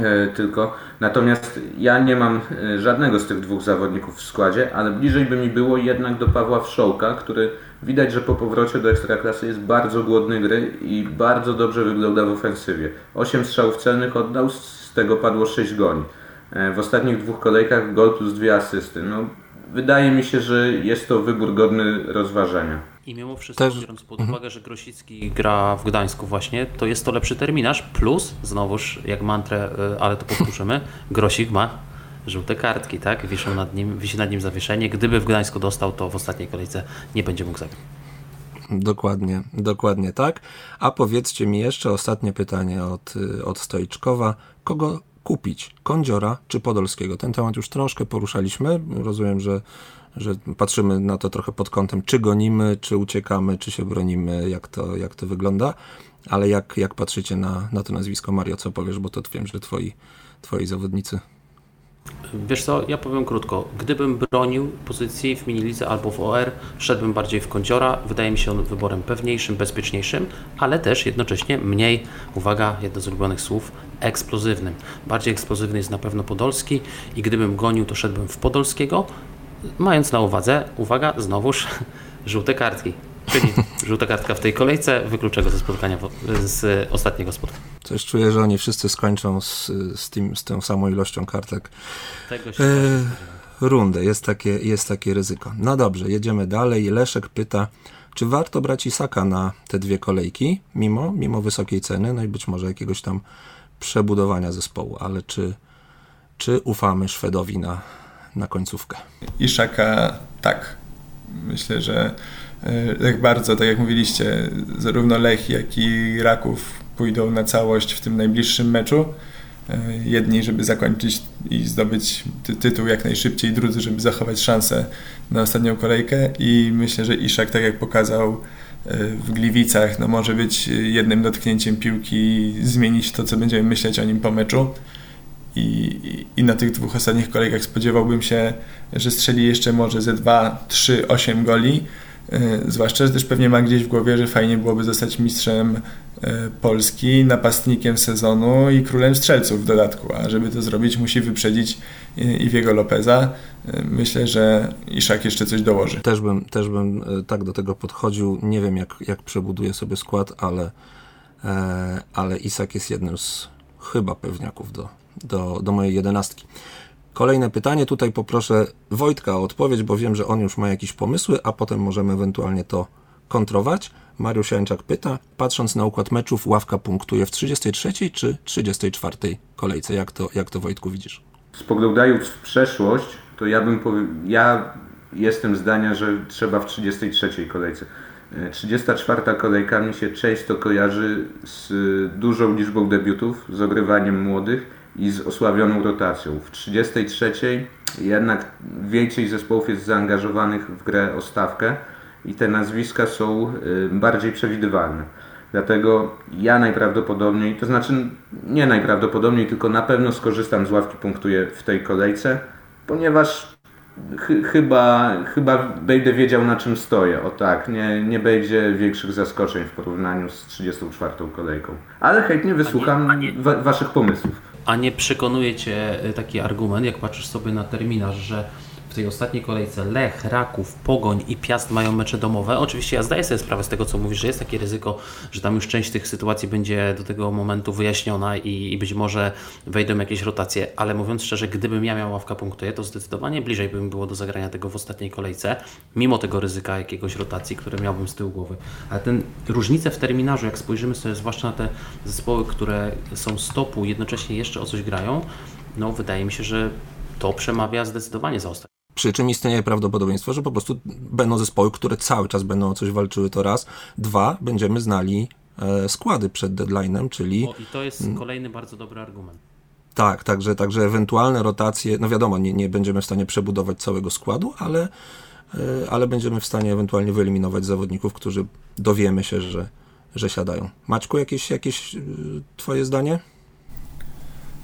e, tylko. Natomiast ja nie mam e, żadnego z tych dwóch zawodników w składzie, ale bliżej by mi było jednak do Pawła Wszołka, który widać, że po powrocie do Ekstraklasy jest bardzo głodny gry i bardzo dobrze wygląda w ofensywie. 8 strzałów celnych oddał, z tego padło 6 goli. E, w ostatnich dwóch kolejkach gol plus dwie asysty. No, wydaje mi się, że jest to wybór godny rozważenia. I mimo wszystko, Też... biorąc pod mhm. uwagę, że Grosicki gra w Gdańsku właśnie, to jest to lepszy terminarz, plus, znowuż jak mantrę, e, ale to powtórzymy, *laughs* Grosik ma żółte kartki, tak? Wiszą nad nim, wisi nad nim zawieszenie. Gdyby w Gdańsku dostał, to w ostatniej kolejce nie będzie mógł zagrać. Dokładnie, dokładnie tak. A powiedzcie mi jeszcze ostatnie pytanie od, y, od Stoiczkowa. Kogo kupić? Kądziora czy Podolskiego? Ten temat już troszkę poruszaliśmy. Rozumiem, że że patrzymy na to trochę pod kątem, czy gonimy, czy uciekamy, czy się bronimy, jak to, jak to wygląda. Ale jak, jak patrzycie na, na to nazwisko Mario, co powiesz, bo to wiem, że twoi, twoi zawodnicy Wiesz co, ja powiem krótko. Gdybym bronił pozycji w minilice albo w OR, szedłbym bardziej w kądziora. Wydaje mi się on wyborem pewniejszym, bezpieczniejszym, ale też jednocześnie mniej, uwaga, jedno z ulubionych słów, eksplozywnym. Bardziej eksplozywny jest na pewno Podolski i gdybym gonił, to szedłbym w Podolskiego, mając na uwadze, uwaga, znowuż *laughs* żółte kartki. Czyli żółta kartka w tej kolejce wyklucza go ze spotkania, z ostatniego spotkania. Coś czuję, że oni wszyscy skończą z, z, tym, z tą samą ilością kartek. Tego się E, rundę. Jest takie, jest takie ryzyko. No dobrze, jedziemy dalej. Leszek pyta, czy warto brać Isaka na te dwie kolejki, mimo, mimo wysokiej ceny, no i być może jakiegoś tam przebudowania zespołu, ale czy, czy ufamy Szwedowi na, na końcówkę? Iszaka tak. Myślę, że tak bardzo, tak jak mówiliście, zarówno Lech, jak i Raków pójdą na całość w tym najbliższym meczu. E, jedni, żeby zakończyć i zdobyć ty tytuł jak najszybciej, drudzy, żeby zachować szansę na ostatnią kolejkę i myślę, że Iszak, tak jak pokazał e, w Gliwicach, no może być jednym dotknięciem piłki zmienić to, co będziemy myśleć o nim po meczu. I, I, na tych dwóch ostatnich kolejkach spodziewałbym się, że strzeli jeszcze może ze 2, 3, 8 goli. E, zwłaszcza, że też pewnie ma gdzieś w głowie, że fajnie byłoby zostać mistrzem e, Polski, napastnikiem sezonu i królem strzelców w dodatku. A żeby to zrobić, musi wyprzedzić Iwiego Lopeza. E, myślę, że Iszak jeszcze coś dołoży. Też bym, też bym tak do tego podchodził. Nie wiem, jak, jak przebuduje sobie skład, ale, ale Isak jest jednym z chyba pewniaków do, do, do mojej jedenastki. Kolejne pytanie, tutaj poproszę Wojtka o odpowiedź, bo wiem, że on już ma jakieś pomysły, a potem możemy ewentualnie to kontrować. Mariusz Jańczak pyta, patrząc na układ meczów, ławka punktuje w 33 czy 34 kolejce? Jak to, jak to Wojtku widzisz? Spoglądając w przeszłość, to ja bym ja jestem zdania, że trzeba w 33 kolejce. 34 kolejka mi się często kojarzy z dużą liczbą debiutów, z ogrywaniem młodych i z osławioną rotacją. W 33 jednak więcej zespołów jest zaangażowanych w grę o stawkę i te nazwiska są y, bardziej przewidywalne. Dlatego ja najprawdopodobniej, to znaczy nie najprawdopodobniej, tylko na pewno skorzystam z ławki punktuję w tej kolejce, ponieważ ch chyba, chyba będę wiedział na czym stoję. O tak, nie, nie będzie większych zaskoczeń w porównaniu z 34 kolejką. Ale chętnie wysłucham. Wa waszych pomysłów. A nie przekonuje Cię e, taki argument, jak patrzysz sobie na terminarz, że w tej ostatniej kolejce Lech, Raków, Pogoń i Piast mają mecze domowe. Oczywiście ja zdaję sobie sprawę z tego, co mówisz, że jest takie ryzyko, że tam już część tych sytuacji będzie do tego momentu wyjaśniona i, i być może wejdą jakieś rotacje, ale mówiąc szczerze, gdybym ja miał ławka punktuje, to zdecydowanie bliżej by mi było do zagrania tego w ostatniej kolejce, mimo tego ryzyka jakiegoś rotacji, które miałbym z tyłu głowy. Ale ten różnice w terminarzu, jak spojrzymy sobie zwłaszcza na te zespoły, które są stopu, jednocześnie jeszcze o coś grają, no wydaje mi się, że to przemawia zdecydowanie za ostatnie. Przy czym istnieje prawdopodobieństwo, że po prostu będą zespoły, które cały czas będą o coś walczyły, to raz. Dwa, będziemy znali e, składy przed deadline'em, czyli... O, I to jest kolejny bardzo dobry argument. Tak, także, także ewentualne rotacje, no wiadomo, nie, nie będziemy w stanie przebudować całego składu, ale, e, ale będziemy w stanie ewentualnie wyeliminować zawodników, którzy dowiemy się, że, że siadają. Maćku, jakieś, jakieś e, twoje zdanie?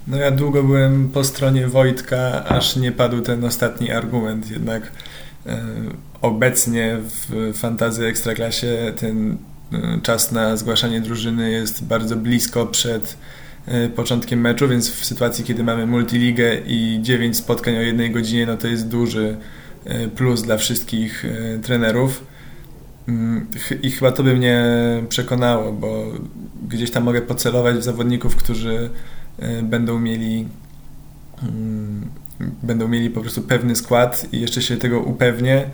No ja długo byłem po stronie Wojtka, aż nie padł ten ostatni argument. Jednak e, obecnie w fantazy ekstraklasie ten e, czas na zgłaszanie drużyny jest bardzo blisko przed e, początkiem meczu, więc w sytuacji, kiedy mamy multiligę i 9 spotkań o jednej godzinie, no to jest duży plus dla wszystkich trenerów. Mm, I chyba to by mnie przekonało, bo gdzieś tam mogę pocelować w zawodników, którzy będą mieli mm, będą mieli po prostu pewny skład i jeszcze się tego upewnię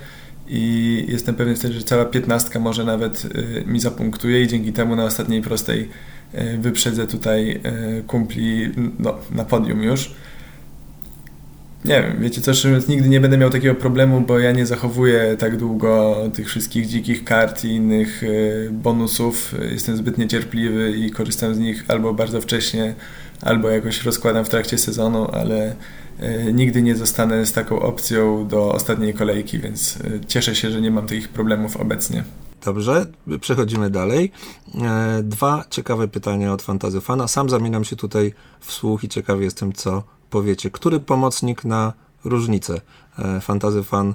i jestem pewien że cała piętnastka może nawet e, mi zapunktuje i dzięki temu na ostatniej prostej e, wyprzedzę tutaj kumpli no, na podium już. Nie wiem, wiecie co, nigdy nie będę miał takiego problemu, bo ja nie zachowuję tak długo tych wszystkich dzikich kart i innych bonusów. Jestem zbyt niecierpliwy i korzystam z nich albo bardzo wcześnie, albo jakoś rozkładam w trakcie sezonu, ale e, nigdy nie zostanę z taką opcją do ostatniej kolejki, więc e, cieszę się, że nie mam takich problemów obecnie. Dobrze, przechodzimy dalej. E, dwa ciekawe pytania od Fantazy Fana. Sam zamieniam się tutaj w słuch i ciekawy jestem, co powiecie. Który pomocnik na różnicę? Fantazy Fan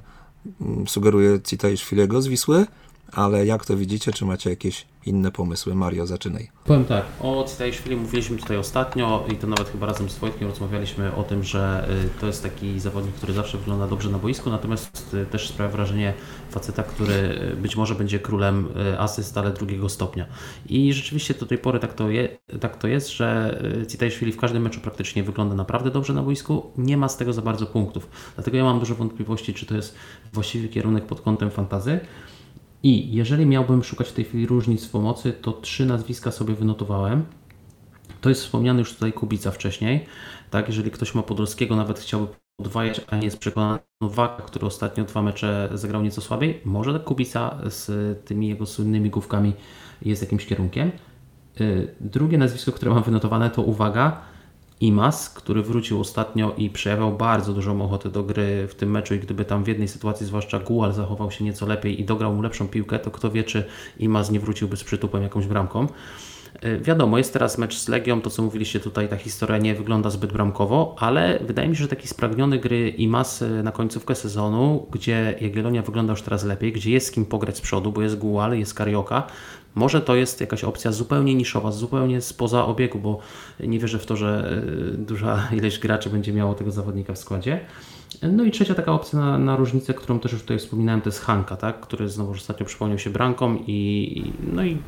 mm, sugeruje Cita Szwilego z Wisły, ale jak to widzicie, czy macie jakieś inne pomysły? Mario, zaczynaj. Powiem tak, o chwili mówiliśmy tutaj ostatnio i to nawet chyba razem z Wojtkiem rozmawialiśmy o tym, że y, to jest taki zawodnik, który zawsze wygląda dobrze na boisku, natomiast y, też sprawia wrażenie faceta, który y, być może będzie królem asyst, ale drugiego stopnia. I rzeczywiście do tej pory tak to, je, tak to jest, że chwili w każdym meczu praktycznie wygląda naprawdę dobrze na boisku, nie ma z tego za bardzo punktów. Dlatego ja mam dużo wątpliwości, czy to jest właściwy kierunek pod kątem fantazy. I jeżeli miałbym szukać w tej chwili różnic w pomocy, to trzy nazwiska sobie wynotowałem. To jest wspomniany już tutaj Kubica wcześniej. Tak, jeżeli ktoś ma Podolskiego, nawet chciałby podwajać, a nie jest przekonany, Nowaka, który ostatnio dwa mecze zagrał nieco słabiej, może Kubica z tymi jego słynnymi główkami jest jakimś kierunkiem. Y, drugie nazwisko, które mam wynotowane, to uwaga, Imas, który wrócił ostatnio i przejawiał bardzo dużą ochotę do gry w tym meczu i gdyby tam w jednej sytuacji, zwłaszcza Gual, zachował się nieco lepiej i dograł mu lepszą piłkę, to kto wie, czy Imas nie wróciłby z przytupem jakąś bramką. E, wiadomo, jest teraz mecz z Legią, to co mówiliście tutaj, ta historia nie wygląda zbyt bramkowo, ale wydaje mi się, że taki spragniony gry Imas e, na końcówkę sezonu, gdzie Jagiellonia wygląda już teraz lepiej, gdzie jest z kim pograć z przodu, bo jest Gual, jest Karioka, może to jest jakaś opcja zupełnie niszowa, zupełnie spoza obiegu, bo nie wierzę w to, że e, duża ilość graczy będzie miało tego zawodnika w składzie. No i trzecia taka opcja na, na różnicę, którą też już tutaj wspominałem, to jest Hanka, tak? który znowu ostatnio przypomniał się branką i, no i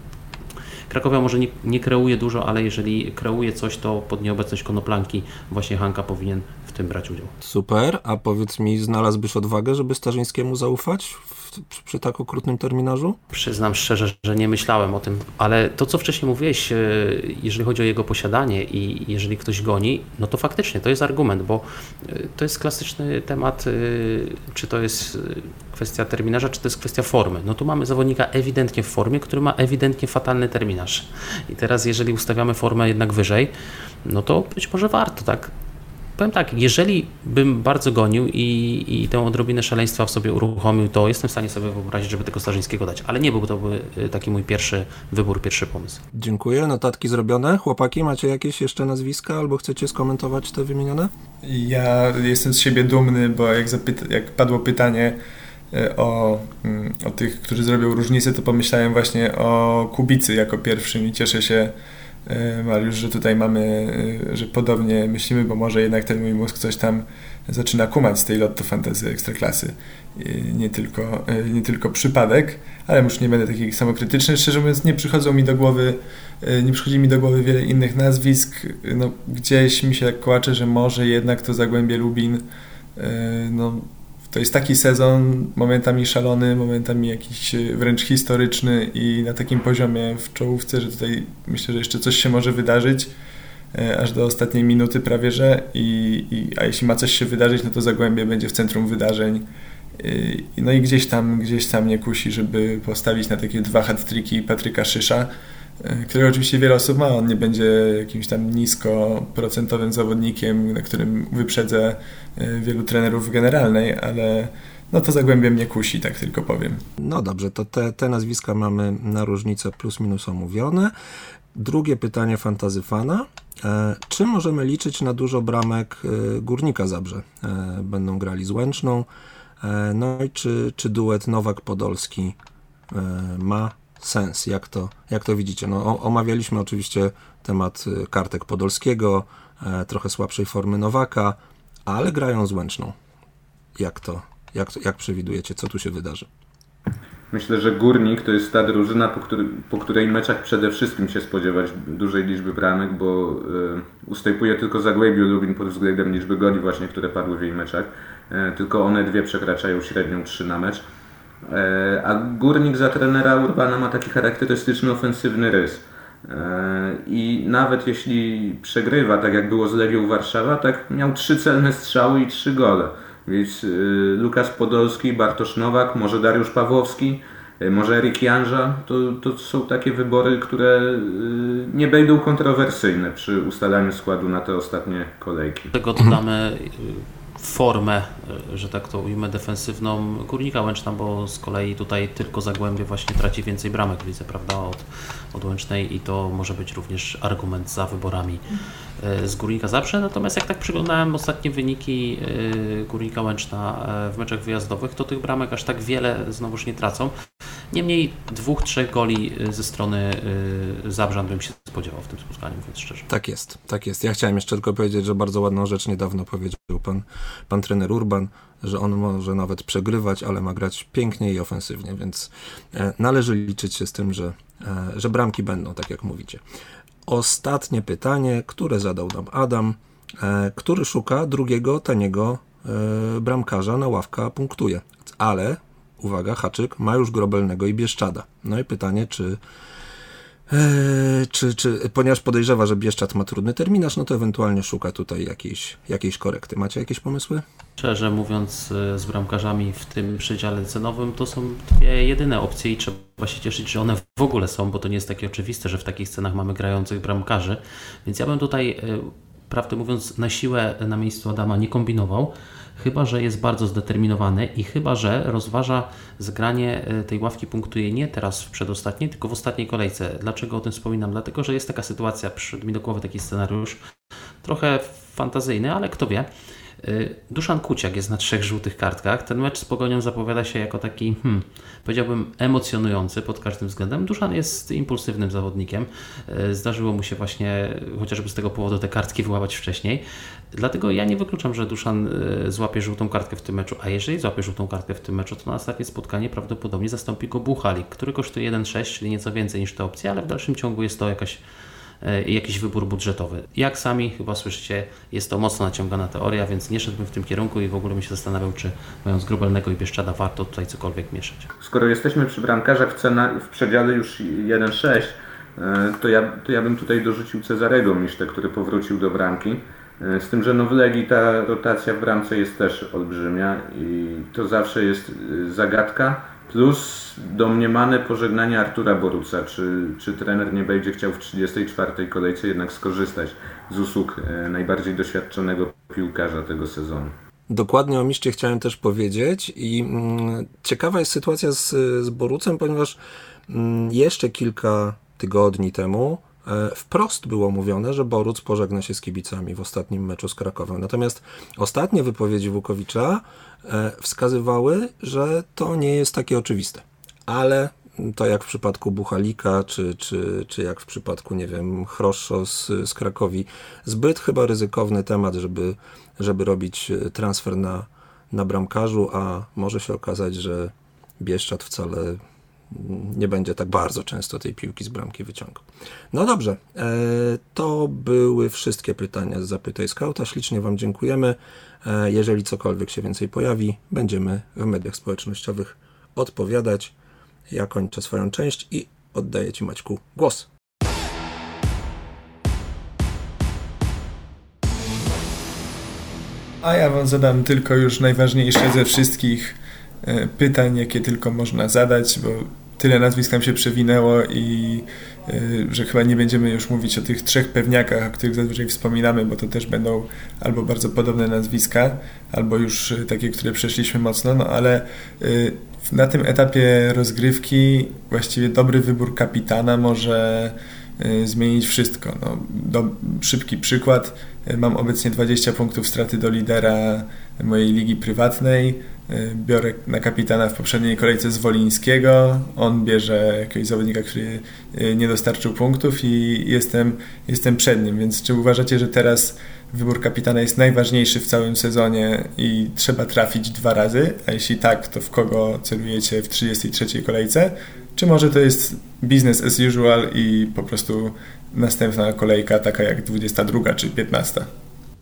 Krakowia może nie, nie kreuje dużo, ale jeżeli kreuje coś, to pod nieobecność Konoplanki właśnie Hanka powinien w tym brać udział. Super, a powiedz mi, znalazłbyś odwagę, żeby Starzyńskiemu zaufać? przy, przy tak okrutnym terminarzu? Przyznam szczerze, że nie myślałem o tym, ale to, co wcześniej mówiłeś, e, jeżeli chodzi o jego posiadanie i jeżeli ktoś goni, no to faktycznie to jest argument, bo e, to jest klasyczny temat, e, czy to jest kwestia terminarza, czy to jest kwestia formy. No tu mamy zawodnika ewidentnie w formie, który ma ewidentnie fatalny terminarz. I teraz, jeżeli ustawiamy formę jednak wyżej, no to być może warto, tak? Powiem tak, jeżeli bym bardzo gonił i, i tę odrobinę szaleństwa w sobie uruchomił, to jestem w stanie sobie wyobrazić, żeby tego Starzyńskiego dać, ale nie był to y, taki mój pierwszy wybór, pierwszy pomysł. Dziękuję, notatki zrobione. Chłopaki, macie jakieś jeszcze nazwiska albo chcecie skomentować te wymienione? Ja jestem z siebie dumny, bo jak, jak padło pytanie y, o, mm, o tych, którzy zrobią różnicę, to pomyślałem właśnie o Kubicy jako pierwszym i cieszę się, E, Mariusz, że tutaj mamy, e, że podobnie myślimy, bo może jednak ten mój mózg coś tam zaczyna kumać z tej lotto fantazy ekstraklasy. Nie tylko, e, nie tylko przypadek, ale już nie będę taki samokrytyczny. Szczerze mówiąc, nie przychodzą mi do głowy, nie przychodzi mi do głowy wiele innych nazwisk. No, gdzieś mi się tak kłacze, że może jednak to Zagłębie Lubin no, to jest taki sezon, momentami szalony, momentami jakiś e, wręcz historyczny i na takim poziomie w czołówce, że tutaj myślę, że jeszcze coś się może wydarzyć e, aż do ostatniej minuty prawie, że i, i, a jeśli ma coś się wydarzyć, no to Zagłębie będzie w centrum wydarzeń. No i gdzieś tam, gdzieś tam nie kusi, żeby postawić na takie dwa hat-triki Patryka Szysza, e, którego oczywiście wiele osób ma. On nie będzie jakimś tam niskoprocentowym zawodnikiem, na którym wyprzedzę e, wielu trenerów generalnej, ale no to Zagłębie mnie kusi, tak tylko powiem. No dobrze, to te, te nazwiska mamy na różnicę plus minus omówione. Drugie pytanie fantazy fana. E, czy możemy liczyć na dużo bramek Górnika Zabrze? Będą grali z Łęczną. E, no i czy, czy duet Nowak-Podolski e, ma sens? Jak to, jak to widzicie? No, omawialiśmy oczywiście temat e, kartek Podolskiego, trochę słabszej formy Nowaka, ale grają z Łęczną. Jak to, jak, jak przewidujecie? Co tu się wydarzy? Myślę, że Górnik to jest ta drużyna, po, który, po której meczach przede wszystkim się spodziewać dużej liczby bramek, bo y, ustępuje tylko Zagłębiu Lubin pod względem liczby goli właśnie, które padły w jej meczach. Y, tylko one dwie przekraczają średnią 3 na mecz. Y, a Górnik za trenera Urbana ma taki charakterystyczny ofensywny rys. I nawet jeśli przegrywa, tak jak było z Legią Warszawa, tak miał trzy celne strzały i trzy gole. Więc y, Lukas Podolski, Bartosz Nowak, może Dariusz Pawłowski, może Erik Janża, to, to są takie wybory, które nie będą kontrowersyjne przy ustalaniu składu na te ostatnie kolejki. Tego dodamy formę, że tak to ujmę, defensywną Górnika Łęczna, bo z kolei tutaj tylko Zagłębie właśnie traci więcej bramek w lidze, prawda, od, od Łęcznej i to może być również argument za wyborami e, z Górnika Zabrze. Natomiast jak tak przyglądałem ostatnie wyniki e, Górnika Łęczna e, w meczach wyjazdowych, to tych bramek aż tak wiele znowuż nie tracą. Niemniej dwóch, trzech goli ze strony Zabrzan bym się spodziewał w tym spotkaniu, mówiąc szczerze. Tak jest, tak jest. Ja chciałem jeszcze tylko powiedzieć, że bardzo ładną rzecz niedawno powiedział pan, pan trener Urban, że on może nawet przegrywać, ale ma grać pięknie i ofensywnie, więc należy liczyć się z tym, że, że bramki będą, tak jak mówicie. Ostatnie pytanie, które zadał nam Adam, który szuka drugiego taniego E, bramkarza na ławka punktuje. Ale, uwaga, Haczyk ma już Grobelnego i Bieszczada. No i pytanie, czy e, czy, czy, ponieważ podejrzewa, że Bieszczad ma trudny terminarz, no to ewentualnie szuka tutaj jakiejś, jakiejś korekty. Macie jakieś pomysły? Szczerze mówiąc, e, z bramkarzami w tym przedziale cenowym to są dwie jedyne opcje i trzeba się cieszyć, że one w ogóle są, bo to nie jest takie oczywiste, że w takich cenach mamy grających bramkarzy. Więc ja bym tutaj prawdę mówiąc, na siłę na miejscu Adama nie kombinował, chyba że jest bardzo zdeterminowany i chyba że rozważa zgranie e, tej ławki punktuje nie teraz w przedostatniej, tylko w ostatniej kolejce. Dlaczego o tym wspominam? Dlatego, że jest taka sytuacja, przyszedł mi do głowy taki scenariusz, trochę fantazyjny, ale kto wie. Y, Duszan Kuciak jest na trzech żółtych kartkach. Ten mecz z Pogonią zapowiada się jako taki, hmm, powiedziałbym, emocjonujący pod każdym względem. Duszan jest impulsywnym zawodnikiem. Y, zdarzyło mu się właśnie chociażby z tego powodu te kartki wyłapać wcześniej. Dlatego ja nie wykluczam, że Duszan y, złapie żółtą kartkę w tym meczu, a jeżeli złapie żółtą kartkę w tym meczu, to na ostatnie spotkanie prawdopodobnie zastąpi go Buchalik, który kosztuje 1,6, czyli nieco więcej niż te opcje, ale w dalszym ciągu jest to jakaś jakiś wybór budżetowy. Jak sami chyba słyszycie, jest to mocno naciągana teoria, więc nie szedłbym w tym kierunku i w ogóle bym się zastanawiał, czy mając Grubelnego i Bieszczada warto tutaj cokolwiek mieszać. Skoro jesteśmy przy bramkarzach cena, w przedziale już 1,6, e, to ja, to ja bym tutaj dorzucił Cezarego Misztę, który powrócił do bramki. E, z tym, że no w Legii ta rotacja w bramce jest też olbrzymia i to zawsze jest zagadka Plus domniemane pożegnanie Artura Boruca. Czy, czy trener nie będzie chciał w 34. kolejce jednak skorzystać z usług e, najbardziej doświadczonego piłkarza tego sezonu? Dokładnie o Miszcie chciałem też powiedzieć i mm, ciekawa jest sytuacja z, z Borucem, ponieważ mm, jeszcze kilka tygodni temu e, wprost było mówione, że Boruc pożegna się z kibicami w ostatnim meczu z Krakowem. Natomiast ostatnie wypowiedzi Wukowicza wskazywały, że to nie jest takie oczywiste. Ale to jak w przypadku Buchalika, czy, czy, czy jak w przypadku, nie wiem, Chroszo z, z Krakowi, zbyt chyba ryzykowny temat, żeby, żeby robić e, transfer na, na bramkarzu, a może się okazać, że Bieszczad wcale nie będzie tak bardzo często tej piłki z bramki wyciągał. No dobrze, e, to były wszystkie pytania z Zapytaj Skauta. Ślicznie Wam dziękujemy. E, jeżeli cokolwiek się więcej pojawi, będziemy w mediach społecznościowych odpowiadać. Ja kończę swoją część i oddaję Ci Maćku głos. A ja Wam zadam tylko już najważniejsze ze wszystkich e, pytań, jakie tylko można zadać, bo tyle nazwisk nam się przewinęło i y, że chyba nie będziemy już mówić o tych trzech pewniakach, o których zazwyczaj wspominamy, bo to też będą albo bardzo podobne nazwiska, albo już y, takie, które przeszliśmy mocno, no ale y, na tym etapie rozgrywki właściwie dobry wybór kapitana może zmienić wszystko. No, do, szybki przykład. Mam obecnie 20 punktów straty do lidera mojej ligi prywatnej. Y, biorę na kapitana w poprzedniej kolejce z Wolińskiego, on bierze jakiegoś zawodnika, który y, nie dostarczył punktów i jestem, jestem przed nim, więc czy uważacie, że teraz wybór kapitana jest najważniejszy w całym sezonie i trzeba trafić dwa razy, a jeśli tak, to w kogo celujecie w 33 kolejce? Czy może to jest business as usual i po prostu następna kolejka taka jak 22 czy 15?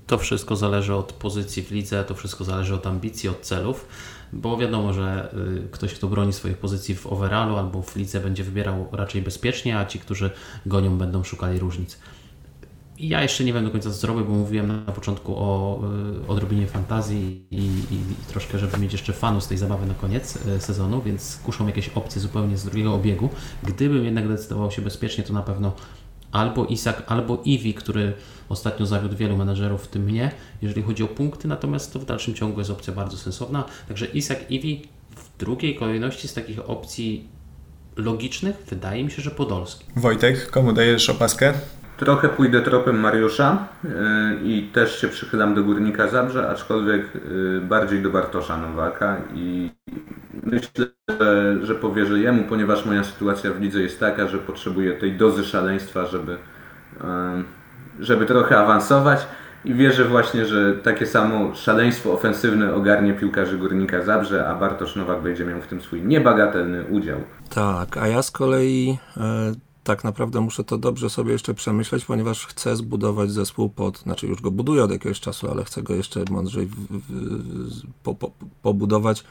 To wszystko zależy od pozycji w lidze, to wszystko zależy od ambicji, od celów, bo wiadomo, że y, ktoś, kto broni swoich pozycji w overallu albo w lidze będzie wybierał raczej bezpiecznie, a ci, którzy gonią, będą szukali różnic. Ja jeszcze nie wiem do końca co zrobię, bo mówiłem na początku o y, odrobinie fantazji i, i, troszkę, żeby mieć jeszcze fanów z tej zabawy na koniec y, sezonu, więc kuszą jakieś opcje zupełnie z drugiego obiegu. Gdybym jednak decydował się bezpiecznie, to na pewno albo Isak, albo Iwi, który ostatnio zawiódł wielu menedżerów, w tym mnie, jeżeli chodzi o punkty, natomiast to w dalszym ciągu jest opcja bardzo sensowna. Także Isak, Iwi w drugiej kolejności z takich opcji logicznych wydaje mi się, że Podolski. Wojtek, komu dajesz opaskę? Trochę pójdę tropem Mariusza yy, i też się przychylam do Górnika Zabrze, aczkolwiek yy, bardziej do Bartosza Nowaka i myślę, że, że powierzę jemu, ponieważ moja sytuacja w lidze jest taka, że potrzebuję tej dozy szaleństwa, żeby, żeby trochę awansować. I wierzę właśnie, że takie samo szaleństwo ofensywne ogarnie piłkarzy Górnika Zabrze, a Bartosz Nowak będzie miał w tym swój niebagatelny udział. Tak, a ja z kolei e, tak naprawdę muszę to dobrze sobie jeszcze przemyśleć, ponieważ chcę zbudować zespół pod, znaczy już go buduję od jakiegoś czasu, ale chcę go jeszcze mądrzej w, w, po, po, pobudować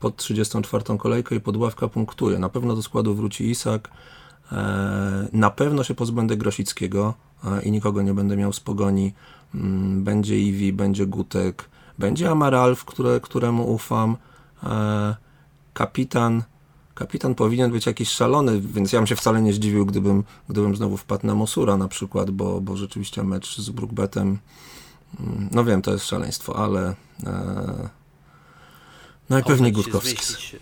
pod 34. kolejkę i pod ławka punktuje. Na pewno do składu wróci Isak, e, na pewno się pozbędę Grosickiego e, i nikogo nie będę miał z pogoni. Mm, będzie Iwi, będzie Gutek, będzie Amaral, które, któremu ufam, e, kapitan kapitan powinien być jakiś szalony, więc ja bym się wcale nie zdziwił, gdybym, gdybym znowu wpadł na Mosura na przykład, bo, bo rzeczywiście mecz z Brookbetem, mm, no wiem, to jest szaleństwo, ale e, no i pewnie Gutkowski.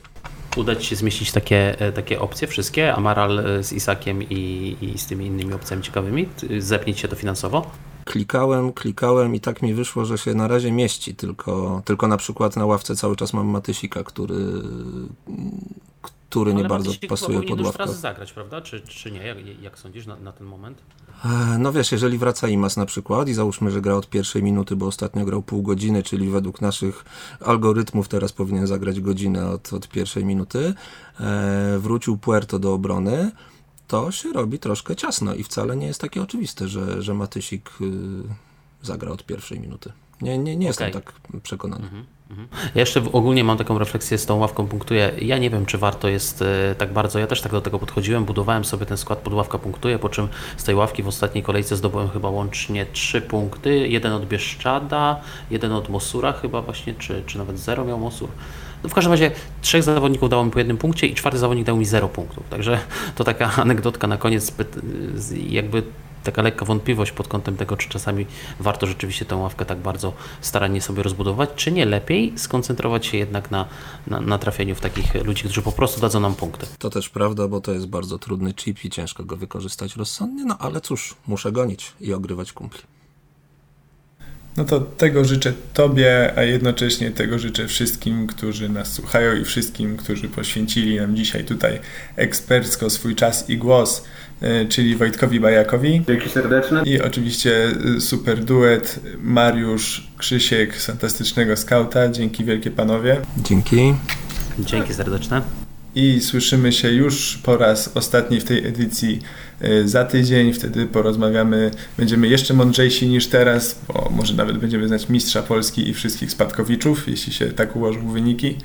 Uda Ci się zmieścić takie, e, takie opcje wszystkie, Amaral e, z Isakiem i, i z tymi innymi opcjami ciekawymi? Zepnić się to finansowo? Klikałem, klikałem i tak mi wyszło, że się na razie mieści, tylko, tylko na przykład na ławce cały czas mam Matysika, który, który nie bardzo pasuje pod ławkę. teraz zagrać, prawda? Czy, czy nie? Jak, jak sądzisz na, na, ten moment? E, no wiesz, jeżeli wraca Imas na przykład i załóżmy, że gra od pierwszej minuty, bo ostatnio grał pół godziny, czyli według naszych algorytmów teraz powinien zagrać godzinę od, od pierwszej minuty, e, wrócił Puerto do obrony, to się robi troszkę ciasno i wcale nie jest takie oczywiste, że, że Matysik y, zagra od pierwszej minuty. Nie, nie, nie okay. jestem tak przekonany. Mhm. Ja jeszcze ogólnie mam taką refleksję z tą ławką punktuje. Ja nie wiem, czy warto jest e, tak bardzo. Ja też tak do tego podchodziłem. Budowałem sobie ten skład pod ławka punktuje, po czym z tej ławki w ostatniej kolejce zdobyłem chyba łącznie trzy punkty. Jeden od Bieszczada, jeden od Mosura chyba właśnie, czy, czy nawet zero miał Mosur. No w każdym razie trzech zawodników dało mi po jednym punkcie i czwarty zawodnik dał mi zero punktów. Także to taka *laughs* anegdotka na koniec, jakby taka lekka wątpliwość pod kątem tego, czy czasami warto rzeczywiście tę ławkę tak bardzo starannie sobie rozbudować, czy nie lepiej skoncentrować się jednak na, na, na trafieniu w takich ludzi, którzy po prostu dadzą nam punkty. To też prawda, bo to jest bardzo trudny chip i ciężko go wykorzystać rozsądnie, no ale cóż, muszę gonić i ogrywać kumpli. No to tego życzę Tobie, a jednocześnie tego życzę wszystkim, którzy nas słuchają i wszystkim, którzy poświęcili nam dzisiaj tutaj ekspercko swój czas i głos, e, czyli Wojtkowi Bajakowi. Dzięki serdeczne. I oczywiście e, super duet Mariusz Krzysiek z Fantastycznego Skauta. Dzięki wielkie panowie. Dzięki. Dzięki serdeczne. I słyszymy się już po raz ostatni w tej edycji E, za tydzień, wtedy porozmawiamy, będziemy jeszcze mądrzejsi niż teraz, bo może nawet będziemy znać mistrza Polski i wszystkich spadkowiczów, jeśli się tak ułożą wyniki.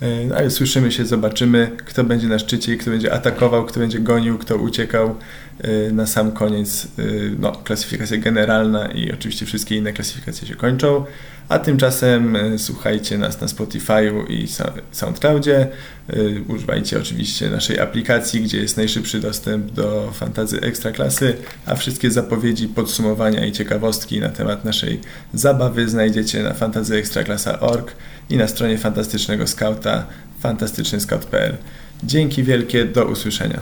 E, no ale słyszymy się, zobaczymy, kto będzie na szczycie, kto będzie atakował, kto będzie gonił, kto uciekał. E, na sam koniec no, klasyfikacja generalna i oczywiście wszystkie inne klasyfikacje się kończą. A tymczasem e, słuchajcie nas na Spotify'u i SoundCloudzie. E, używajcie oczywiście naszej aplikacji, gdzie jest najszybszy dostęp do fantazy ekstraklasy, a wszystkie zapowiedzi, podsumowania i ciekawostki na temat naszej zabawy znajdziecie na fantazyekstraklasa.org i na stronie Fantastycznego Skauta fantastycznyscout.pl. Dzięki wielkie, do usłyszenia.